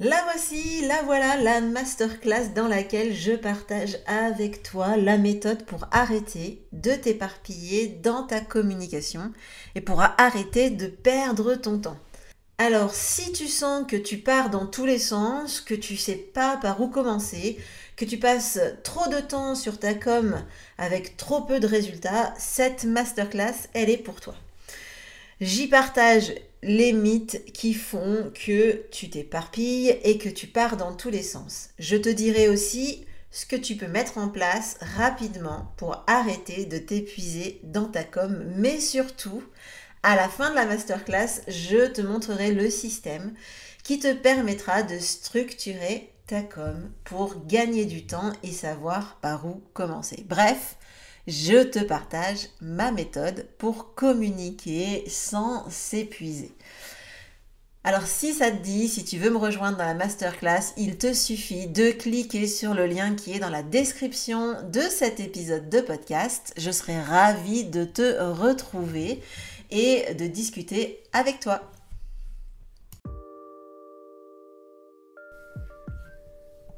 La voici, la voilà, la masterclass dans laquelle je partage avec toi la méthode pour arrêter de t'éparpiller dans ta communication et pour arrêter de perdre ton temps. Alors, si tu sens que tu pars dans tous les sens, que tu sais pas par où commencer, que tu passes trop de temps sur ta com avec trop peu de résultats, cette masterclass, elle est pour toi. J'y partage les mythes qui font que tu t'éparpilles et que tu pars dans tous les sens. Je te dirai aussi ce que tu peux mettre en place rapidement pour arrêter de t'épuiser dans ta com, mais surtout, à la fin de la masterclass, je te montrerai le système qui te permettra de structurer ta com pour gagner du temps et savoir par où commencer. Bref, je te partage ma méthode pour communiquer sans s'épuiser. Alors si ça te dit, si tu veux me rejoindre dans la masterclass, il te suffit de cliquer sur le lien qui est dans la description de cet épisode de podcast. Je serai ravie de te retrouver et de discuter avec toi.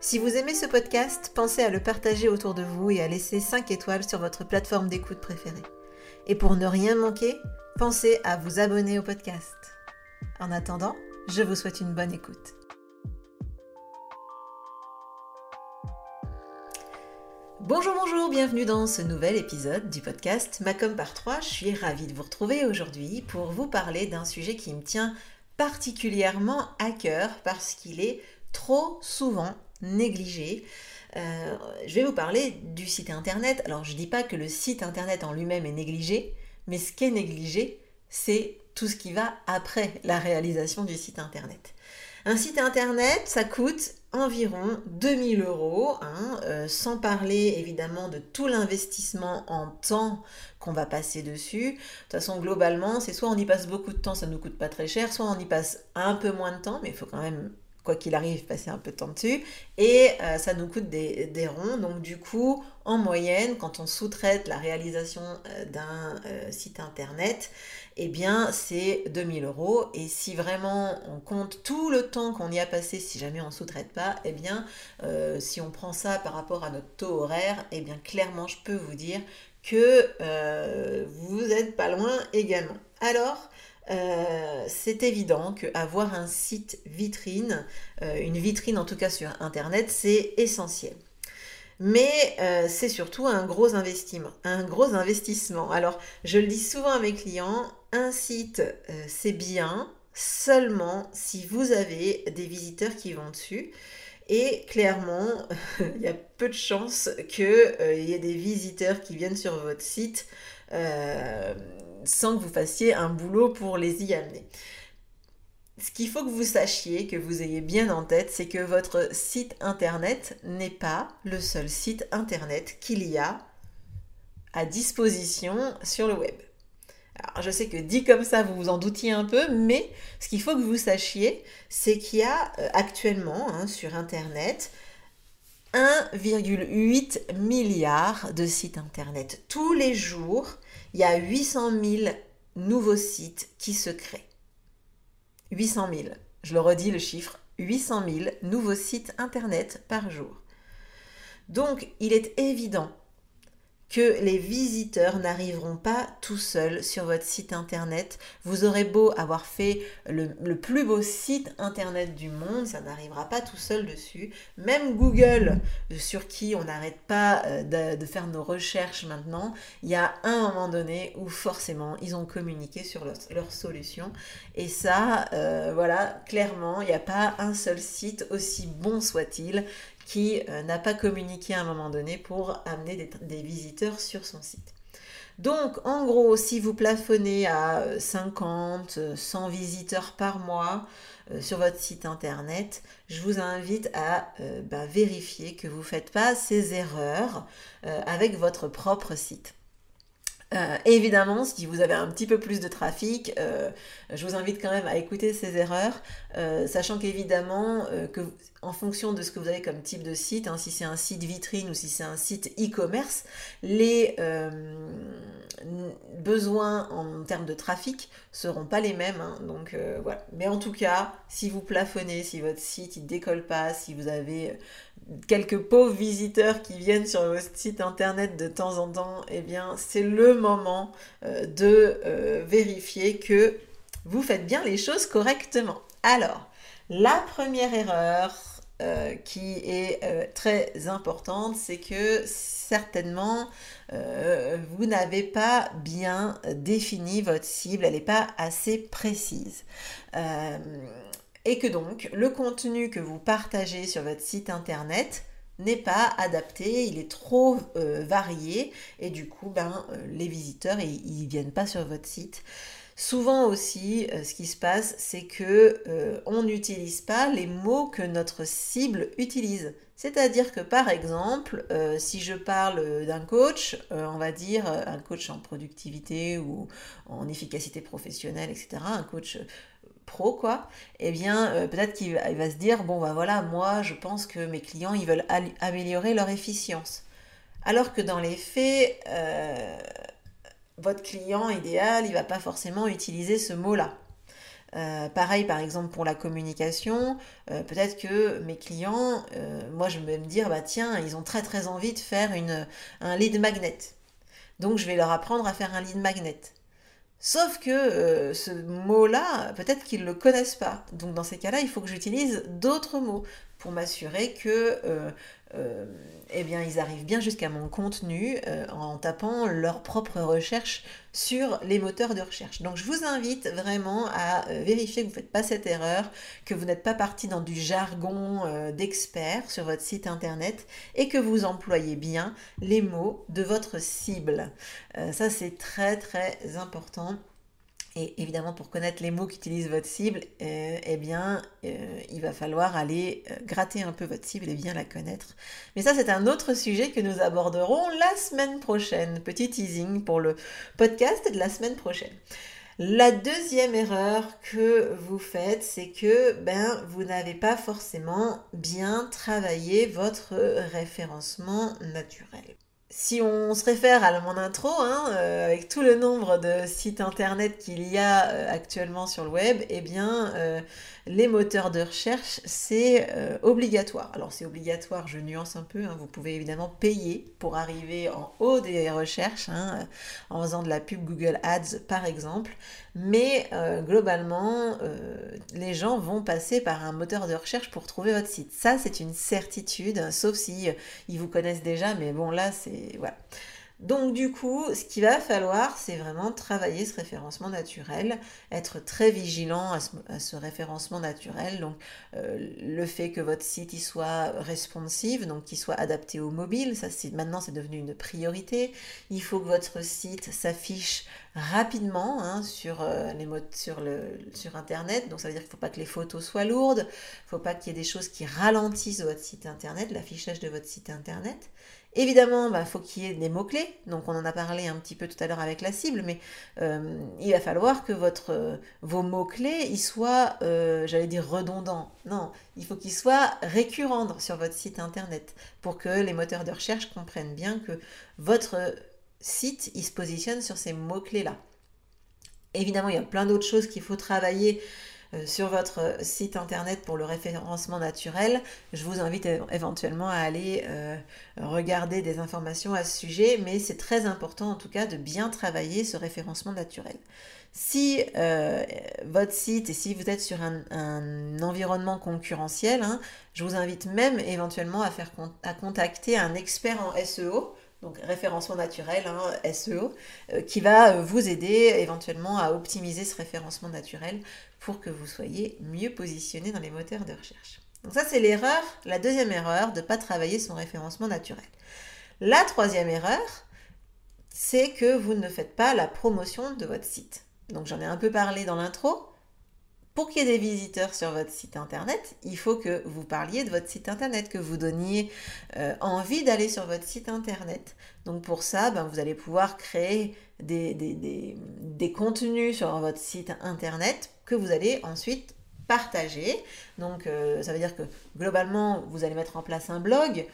Si vous aimez ce podcast, pensez à le partager autour de vous et à laisser 5 étoiles sur votre plateforme d'écoute préférée. Et pour ne rien manquer, pensez à vous abonner au podcast. En attendant, je vous souhaite une bonne écoute. Bonjour, bonjour, bienvenue dans ce nouvel épisode du podcast Macom par 3. Je suis ravie de vous retrouver aujourd'hui pour vous parler d'un sujet qui me tient particulièrement à cœur parce qu'il est trop souvent négligé. Euh, je vais vous parler du site internet. Alors je ne dis pas que le site internet en lui-même est négligé, mais ce qui est négligé, c'est tout ce qui va après la réalisation du site internet. Un site internet, ça coûte environ 2000 euros, hein, euh, sans parler évidemment de tout l'investissement en temps qu'on va passer dessus. De toute façon, globalement, c'est soit on y passe beaucoup de temps, ça ne nous coûte pas très cher, soit on y passe un peu moins de temps, mais il faut quand même quoi qu'il arrive, passer un peu de temps dessus. Et euh, ça nous coûte des, ronds. Donc du coup, en moyenne, quand on sous-traite la réalisation euh, d'un euh, site internet, eh bien c'est 2000 euros. Et si vraiment on compte tout le temps qu'on y a passé, si jamais on sous-traite pas, eh bien si on prend ça par rapport à notre taux horaire, eh bien clairement je peux vous dire que vous n'êtes pas loin également. Alors, euh, c'est évident qu'avoir un site vitrine, euh, une vitrine en tout cas sur Internet, c'est essentiel. Mais euh, c'est surtout un gros investissement. Un gros investissement. Alors, je le dis souvent à mes clients, un site, c'est bien seulement si vous avez des visiteurs qui vont dessus. Et clairement, il y a peu de chances qu'il y ait des visiteurs qui viennent sur votre site sans que vous fassiez un boulot pour les y amener. Ce qu'il faut que vous sachiez, que vous ayez bien en tête, c'est que votre site internet n'est pas le seul site internet qu'il y a à disposition sur le web. Alors, je sais que dit comme ça, vous vous en doutiez un peu, mais ce qu'il faut que vous sachiez, c'est qu'il y a euh, actuellement hein, sur Internet 1,8 milliard de sites Internet. Tous les jours, il y a 800 000 nouveaux sites qui se créent. 800 000. Je le redis le chiffre. 800 000 nouveaux sites Internet par jour. Donc, il est évident que les visiteurs n'arriveront pas tout seuls sur votre site internet. Vous aurez beau avoir fait le, plus beau site internet du monde, ça n'arrivera pas tout seul dessus. Même Google, sur qui on n'arrête pas euh, de, faire nos recherches maintenant, il y a un moment donné où forcément ils ont communiqué sur leur, solution. Et ça, euh, voilà, clairement, il n'y a pas un seul site, aussi bon soit-il, qui euh, n'a pas communiqué à un moment donné pour amener des, visiteurs sur son site. Donc, en gros, si vous plafonnez à 50, euh, 100 visiteurs par mois euh, sur votre site internet, je vous invite à bah, vérifier que vous ne faites pas ces erreurs avec votre propre site. Euh, évidemment, si vous avez un petit peu plus de trafic, euh, je vous invite quand même à écouter ces erreurs, euh, sachant qu'évidemment, que en fonction de ce que vous avez comme type de site, hein, si c'est un site vitrine ou si c'est un site e-commerce, les besoins en termes de trafic seront pas les mêmes. Hein. voilà. Mais en tout cas, si vous plafonnez, si votre site il décolle pas, si vous avez quelques pauvres visiteurs qui viennent sur votre site internet de temps en temps, eh bien c'est le moment euh, de euh, vérifier que vous faites bien les choses correctement. Alors, la première erreur euh, qui est très importante, c'est que certainement vous n'avez pas bien défini votre cible, elle n'est pas assez précise et que donc le contenu que vous partagez sur votre site internet n'est pas adapté, il est trop euh, varié et du coup ben, euh, les visiteurs ils, ne viennent pas sur votre site. Souvent aussi, euh, ce qui se passe, c'est que on n'utilise pas les mots que notre cible utilise. C'est-à-dire que par exemple, si je parle d'un coach, on va dire un coach en productivité ou en efficacité professionnelle, etc., un coach pro, quoi, eh bien, euh, peut-être qu'il va, se dire, bon, bah voilà, moi, je pense que mes clients, ils veulent améliorer leur efficience. Alors que dans les faits, euh, votre client idéal, il va pas forcément utiliser ce mot-là. Euh, pareil, par exemple, pour la communication, peut-être que mes clients, moi, je vais me dire, bah tiens, ils ont très très envie de faire une, un lead magnet. Donc, je vais leur apprendre à faire un lead magnet. Sauf que euh, ce mot-là, peut-être qu'ils ne le connaissent pas. Donc dans ces cas-là, il faut que j'utilise d'autres mots pour m'assurer que euh, euh, eh bien, ils arrivent bien jusqu'à mon contenu euh, en tapant leur propre recherche sur les moteurs de recherche. Donc je vous invite vraiment à vérifier que vous ne faites pas cette erreur, que vous n'êtes pas parti dans du jargon d'expert sur votre site internet et que vous employez bien les mots de votre cible. ça c'est très très important. Et évidemment, pour connaître les mots qu'utilise votre cible, euh, eh bien, euh, il va falloir aller euh, gratter un peu votre cible et bien la connaître. Mais ça, c'est un autre sujet que nous aborderons la semaine prochaine. Petit teasing pour le podcast de la semaine prochaine. La deuxième erreur que vous faites, c'est que ben, vous n'avez pas forcément bien travaillé votre référencement naturel si on se réfère à mon intro, hein, euh, avec tout le nombre de sites internet qu'il y a euh, actuellement sur le web, eh bien, euh, les moteurs de recherche, c'est obligatoire. Alors, c'est obligatoire, je nuance un peu. Hein, vous pouvez évidemment payer pour arriver en haut des recherches, hein, en faisant de la pub Google Ads, par exemple. Mais globalement, les gens vont passer par un moteur de recherche pour trouver votre site. Ça, c'est une certitude, sauf si ils vous connaissent déjà. Mais bon, là, c'est Donc du coup, ce qu'il va falloir, c'est vraiment travailler ce référencement naturel, être très vigilant à ce, référencement naturel. Donc euh, le fait que votre site y soit responsive, donc qu'il soit adapté au mobile, ça c'est maintenant c'est devenu une priorité. Il faut que votre site s'affiche rapidement hein, sur, euh, les sur, le, sur Internet. Donc ça veut dire qu'il ne faut pas que les photos soient lourdes, il ne faut pas qu'il y ait des choses qui ralentissent votre site Internet, l'affichage de votre site Internet. Évidemment, il bah, faut qu'il y ait des mots-clés. Donc on en a parlé un petit peu tout à l'heure avec la cible, mais euh, il va falloir que votre, euh, vos mots-clés ils soient, euh, j'allais dire, redondants. Non, il faut qu'ils soient récurrents sur votre site internet pour que les moteurs de recherche comprennent bien que votre site, il se positionne sur ces mots-clés-là. Évidemment, il y a plein d'autres choses qu'il faut travailler sur votre site internet pour le référencement naturel, je vous invite éventuellement à aller euh, regarder des informations à ce sujet, mais c'est très important en tout cas de bien travailler ce référencement naturel. Si euh, votre site et si vous êtes sur un, environnement concurrentiel, hein, je vous invite même éventuellement à, faire, à contacter un expert en SEO donc référencement naturel, hein, SEO, euh, qui va vous aider éventuellement à optimiser ce référencement naturel pour que vous soyez mieux positionné dans les moteurs de recherche. Donc ça c'est l'erreur, la deuxième erreur de ne pas travailler son référencement naturel. La troisième erreur, c'est que vous ne faites pas la promotion de votre site. Donc j'en ai un peu parlé dans l'intro, pour qu'il y ait des visiteurs sur votre site internet, il faut que vous parliez de votre site internet, que vous donniez euh, envie d'aller sur votre site internet. Donc pour ça, ben, vous allez pouvoir créer des, contenus sur votre site internet que vous allez ensuite partager. Donc euh, ça veut dire que globalement, vous allez mettre en place un blog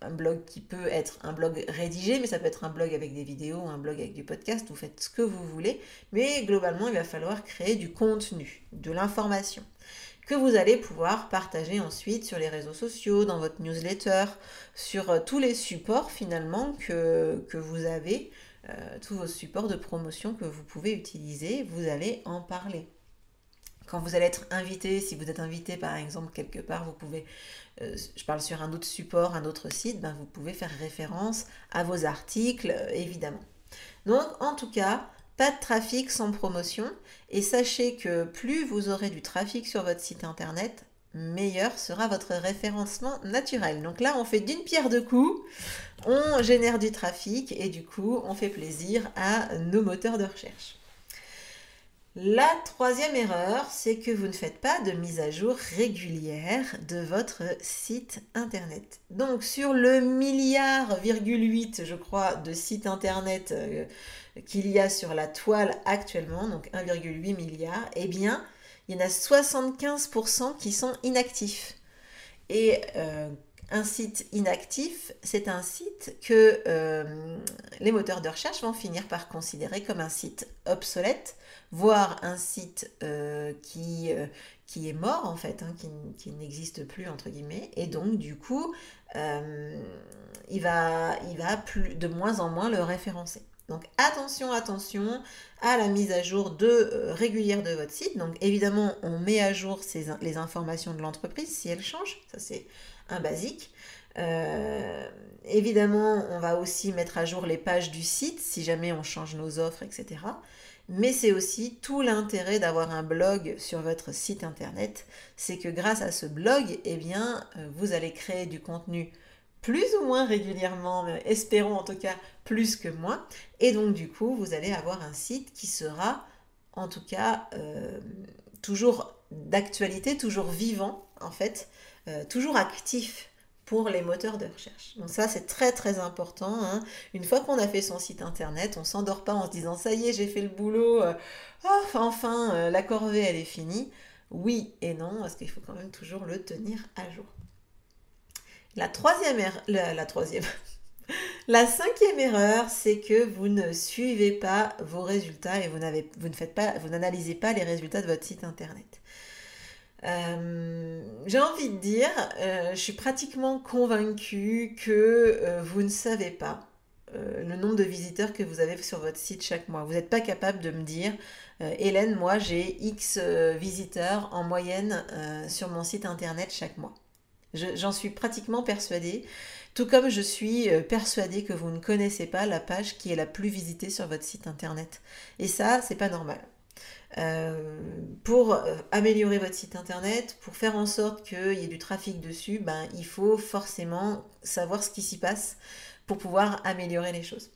un blog qui peut être un blog rédigé, mais ça peut être un blog avec des vidéos, un blog avec du podcast, vous faites ce que vous voulez, mais globalement il va falloir créer du contenu, de l'information que vous allez pouvoir partager ensuite sur les réseaux sociaux, dans votre newsletter, sur euh, tous les supports finalement que, vous avez, euh, tous vos supports de promotion que vous pouvez utiliser, vous allez en parler. Quand vous allez être invité, si vous êtes invité par exemple quelque part, vous pouvez euh, je parle sur un autre support, un autre site, ben, vous pouvez faire référence à vos articles, euh, évidemment. Donc, en tout cas, pas de trafic sans promotion. Et sachez que plus vous aurez du trafic sur votre site internet, meilleur sera votre référencement naturel. Donc là, on fait d'une pierre deux coups, on génère du trafic et du coup, on fait plaisir à nos moteurs de recherche. La troisième erreur, c'est que vous ne faites pas de mise à jour régulière de votre site internet. Donc sur le milliard, je crois, de sites internet euh, qu'il y a sur la toile actuellement, donc 1,8 milliard, eh bien, il y en a 75% qui sont inactifs. Et euh, un site inactif, c'est un site que euh, les moteurs de recherche vont finir par considérer comme un site obsolète voir un site euh, qui, euh, qui est mort en fait, hein, qui, n'existe plus entre guillemets, et donc du coup, il va, il va plus, de moins en moins le référencer. Donc attention, attention à la mise à jour de, régulière de votre site. Donc évidemment, on met à jour les informations de l'entreprise si elles changent. Ça c'est basique. évidemment, on va aussi mettre à jour les pages du site si jamais on change nos offres, etc mais c'est aussi tout l'intérêt d'avoir un blog sur votre site internet, c'est que grâce à ce blog, eh bien, euh, vous allez créer du contenu plus ou moins régulièrement, espérons en tout cas plus que moins, et donc du coup, vous allez avoir un site qui sera en tout cas euh, toujours d'actualité, toujours vivant en fait, euh, toujours actif pour les moteurs de recherche. Donc ça, c'est très très important. Hein. Une fois qu'on a fait son site internet, on s'endort pas en se disant ça y est, j'ai fait le boulot, euh, oh, enfin, euh, la corvée, elle est finie. Oui et non, parce qu'il faut quand même toujours le tenir à jour. La troisième erreur, la, cinquième erreur, c'est que vous ne suivez pas vos résultats et vous n'analysez pas les résultats de votre site internet. Euh, j'ai envie de dire, euh, je suis pratiquement convaincue que euh, vous ne savez pas le nombre de visiteurs que vous avez sur votre site chaque mois. Vous n'êtes pas capable de me dire, Hélène, moi j'ai X visiteurs en moyenne sur mon site internet chaque mois. J'en suis pratiquement persuadée, tout comme je suis persuadée que vous ne connaissez pas la page qui est la plus visitée sur votre site internet. Et ça, c'est pas normal. Euh, pour euh, améliorer votre site internet, pour faire en sorte qu'il y ait du trafic dessus, ben, il faut forcément savoir ce qui s'y passe pour pouvoir améliorer les choses.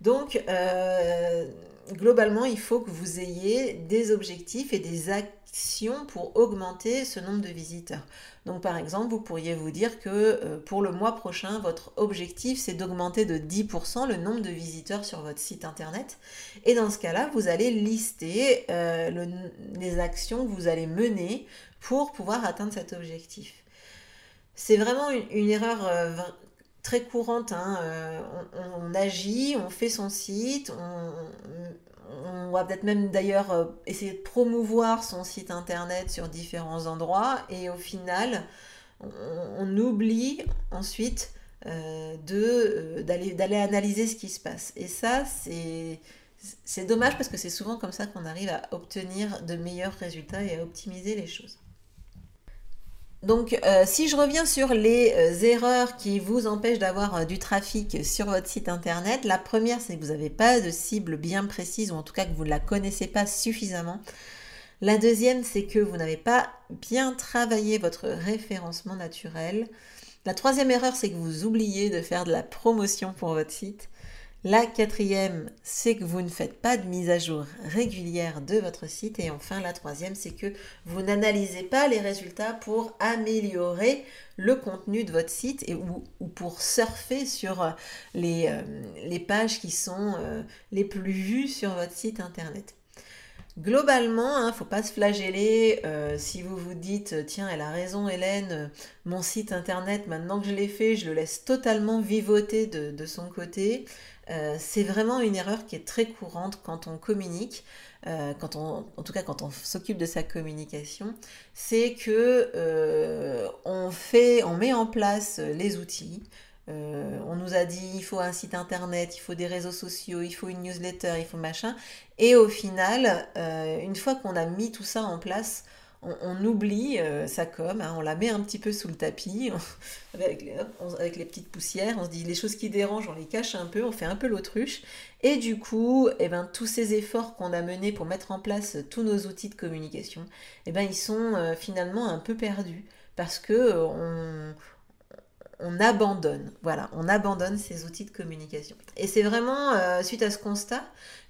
Donc, euh, globalement, il faut que vous ayez des objectifs et des pour augmenter ce nombre de visiteurs. Donc, par exemple, vous pourriez vous dire que pour le mois prochain, votre objectif, c'est d'augmenter de 10% le nombre de visiteurs sur votre site internet. Et dans ce cas-là, vous allez lister les actions que vous allez mener pour pouvoir atteindre cet objectif. C'est vraiment une, erreur très courante. Hein, euh, on, agit, on fait son site, on va peut-être même d'ailleurs euh, essayer de promouvoir son site internet sur différents endroits et au final, on, oublie ensuite euh, euh, d'aller analyser ce qui se passe. Et ça, c'est dommage parce que c'est souvent comme ça qu'on arrive à obtenir de meilleurs résultats et à optimiser les choses. Donc, euh, si je reviens sur les euh, erreurs qui vous empêchent d'avoir euh, du trafic sur votre site internet, la première, c'est que vous n'avez pas de cible bien précise ou en tout cas que vous ne la connaissez pas suffisamment. La deuxième, c'est que vous n'avez pas bien travaillé votre référencement naturel. La troisième erreur, c'est que vous oubliez de faire de la promotion pour votre site. La quatrième, c'est que vous ne faites pas de mise à jour régulière de votre site. Et enfin, la troisième, c'est que vous n'analysez pas les résultats pour améliorer le contenu de votre site et, ou, pour surfer sur euh, les, euh, les pages qui sont euh, les plus vues sur votre site internet. Globalement, il hein, ne faut pas se flageller si vous vous dites tiens, elle a raison Hélène, mon site internet, maintenant que je l'ai fait, je le laisse totalement vivoter de son côté. Euh, c'est vraiment une erreur qui est très courante quand on communique, euh, quand on, en tout cas quand on s'occupe de sa communication, c'est que euh, on fait, on met en place les outils. on nous a dit il faut un site internet, il faut des réseaux sociaux, il faut une newsletter, il faut machin. Et au final, une fois qu'on a mis tout ça en place, on, oublie euh, sa com, hein, on la met un petit peu sous le tapis, avec, les petites poussières, on se dit les choses qui dérangent, on les cache un peu, on fait un peu l'autruche. Et du coup, eh ben, tous ces efforts qu'on a menés pour mettre en place tous nos outils de communication, eh ben, ils sont euh, finalement un peu perdus parce que euh, on, abandonne, voilà, on abandonne ces outils de communication. Et c'est vraiment suite à ce constat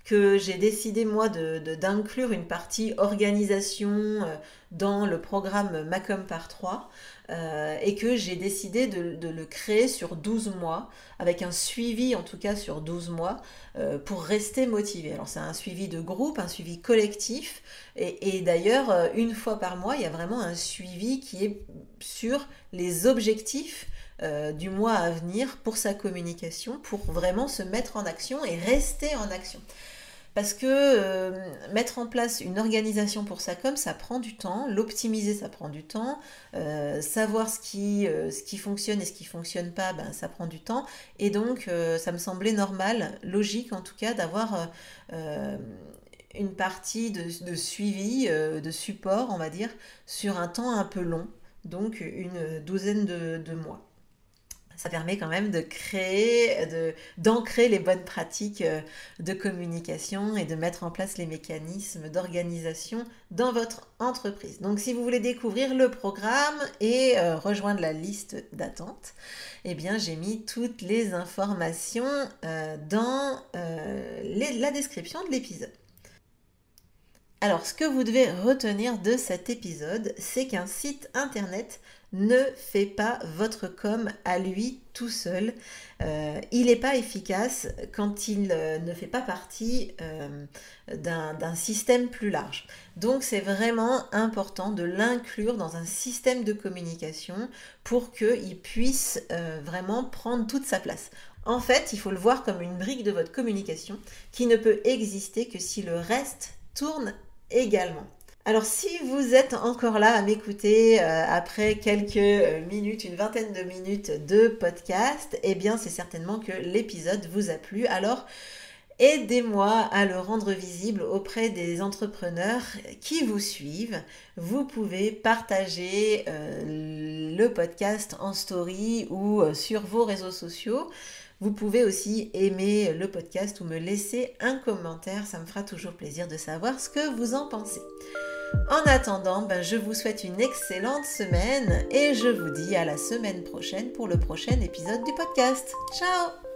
que j'ai décidé moi d'inclure de, une partie organisation euh, dans le programme Macom par 3 euh, et que j'ai décidé de, le créer sur 12 mois, avec un suivi en tout cas sur 12 mois, euh, pour rester motivé. Alors c'est un suivi de groupe, un suivi collectif, et d'ailleurs une fois par mois, il y a vraiment un suivi qui est sur les objectifs du mois à venir pour sa communication, pour vraiment se mettre en action et rester en action. Parce que euh, mettre en place une organisation pour ça comme ça prend du temps, l'optimiser ça prend du temps, euh, savoir ce qui, euh, ce qui fonctionne et ce qui fonctionne pas, ben, ça prend du temps. Et donc ça me semblait normal, logique en tout cas, d'avoir une partie de, suivi, de support, on va dire, sur un temps un peu long, donc une douzaine de mois ça permet quand même de créer, de, d'ancrer les bonnes pratiques euh, de communication et de mettre en place les mécanismes d'organisation dans votre entreprise. Donc si vous voulez découvrir le programme et euh, rejoindre la liste d'attente, eh bien j'ai mis toutes les informations euh, dans la description de l'épisode. Alors, ce que vous devez retenir de cet épisode, c'est qu'un site internet ne fait pas votre com à lui tout seul. Euh, il n'est pas efficace quand il euh, ne fait pas partie euh, d'un système plus large. Donc c'est vraiment important de l'inclure dans un système de communication pour qu'il puisse vraiment prendre toute sa place. En fait, il faut le voir comme une brique de votre communication qui ne peut exister que si le reste tourne également. Alors si vous êtes encore là à m'écouter euh, après quelques euh, minutes, une vingtaine de minutes de podcast, eh bien c'est certainement que l'épisode vous a plu. Alors aidez-moi à le rendre visible auprès des entrepreneurs qui vous suivent. Vous pouvez partager euh, le podcast en story ou sur vos réseaux sociaux. Vous pouvez aussi aimer le podcast ou me laisser un commentaire, ça me fera toujours plaisir de savoir ce que vous en pensez. En attendant, ben, je vous souhaite une excellente semaine et je vous dis à la semaine prochaine pour le prochain épisode du podcast. Ciao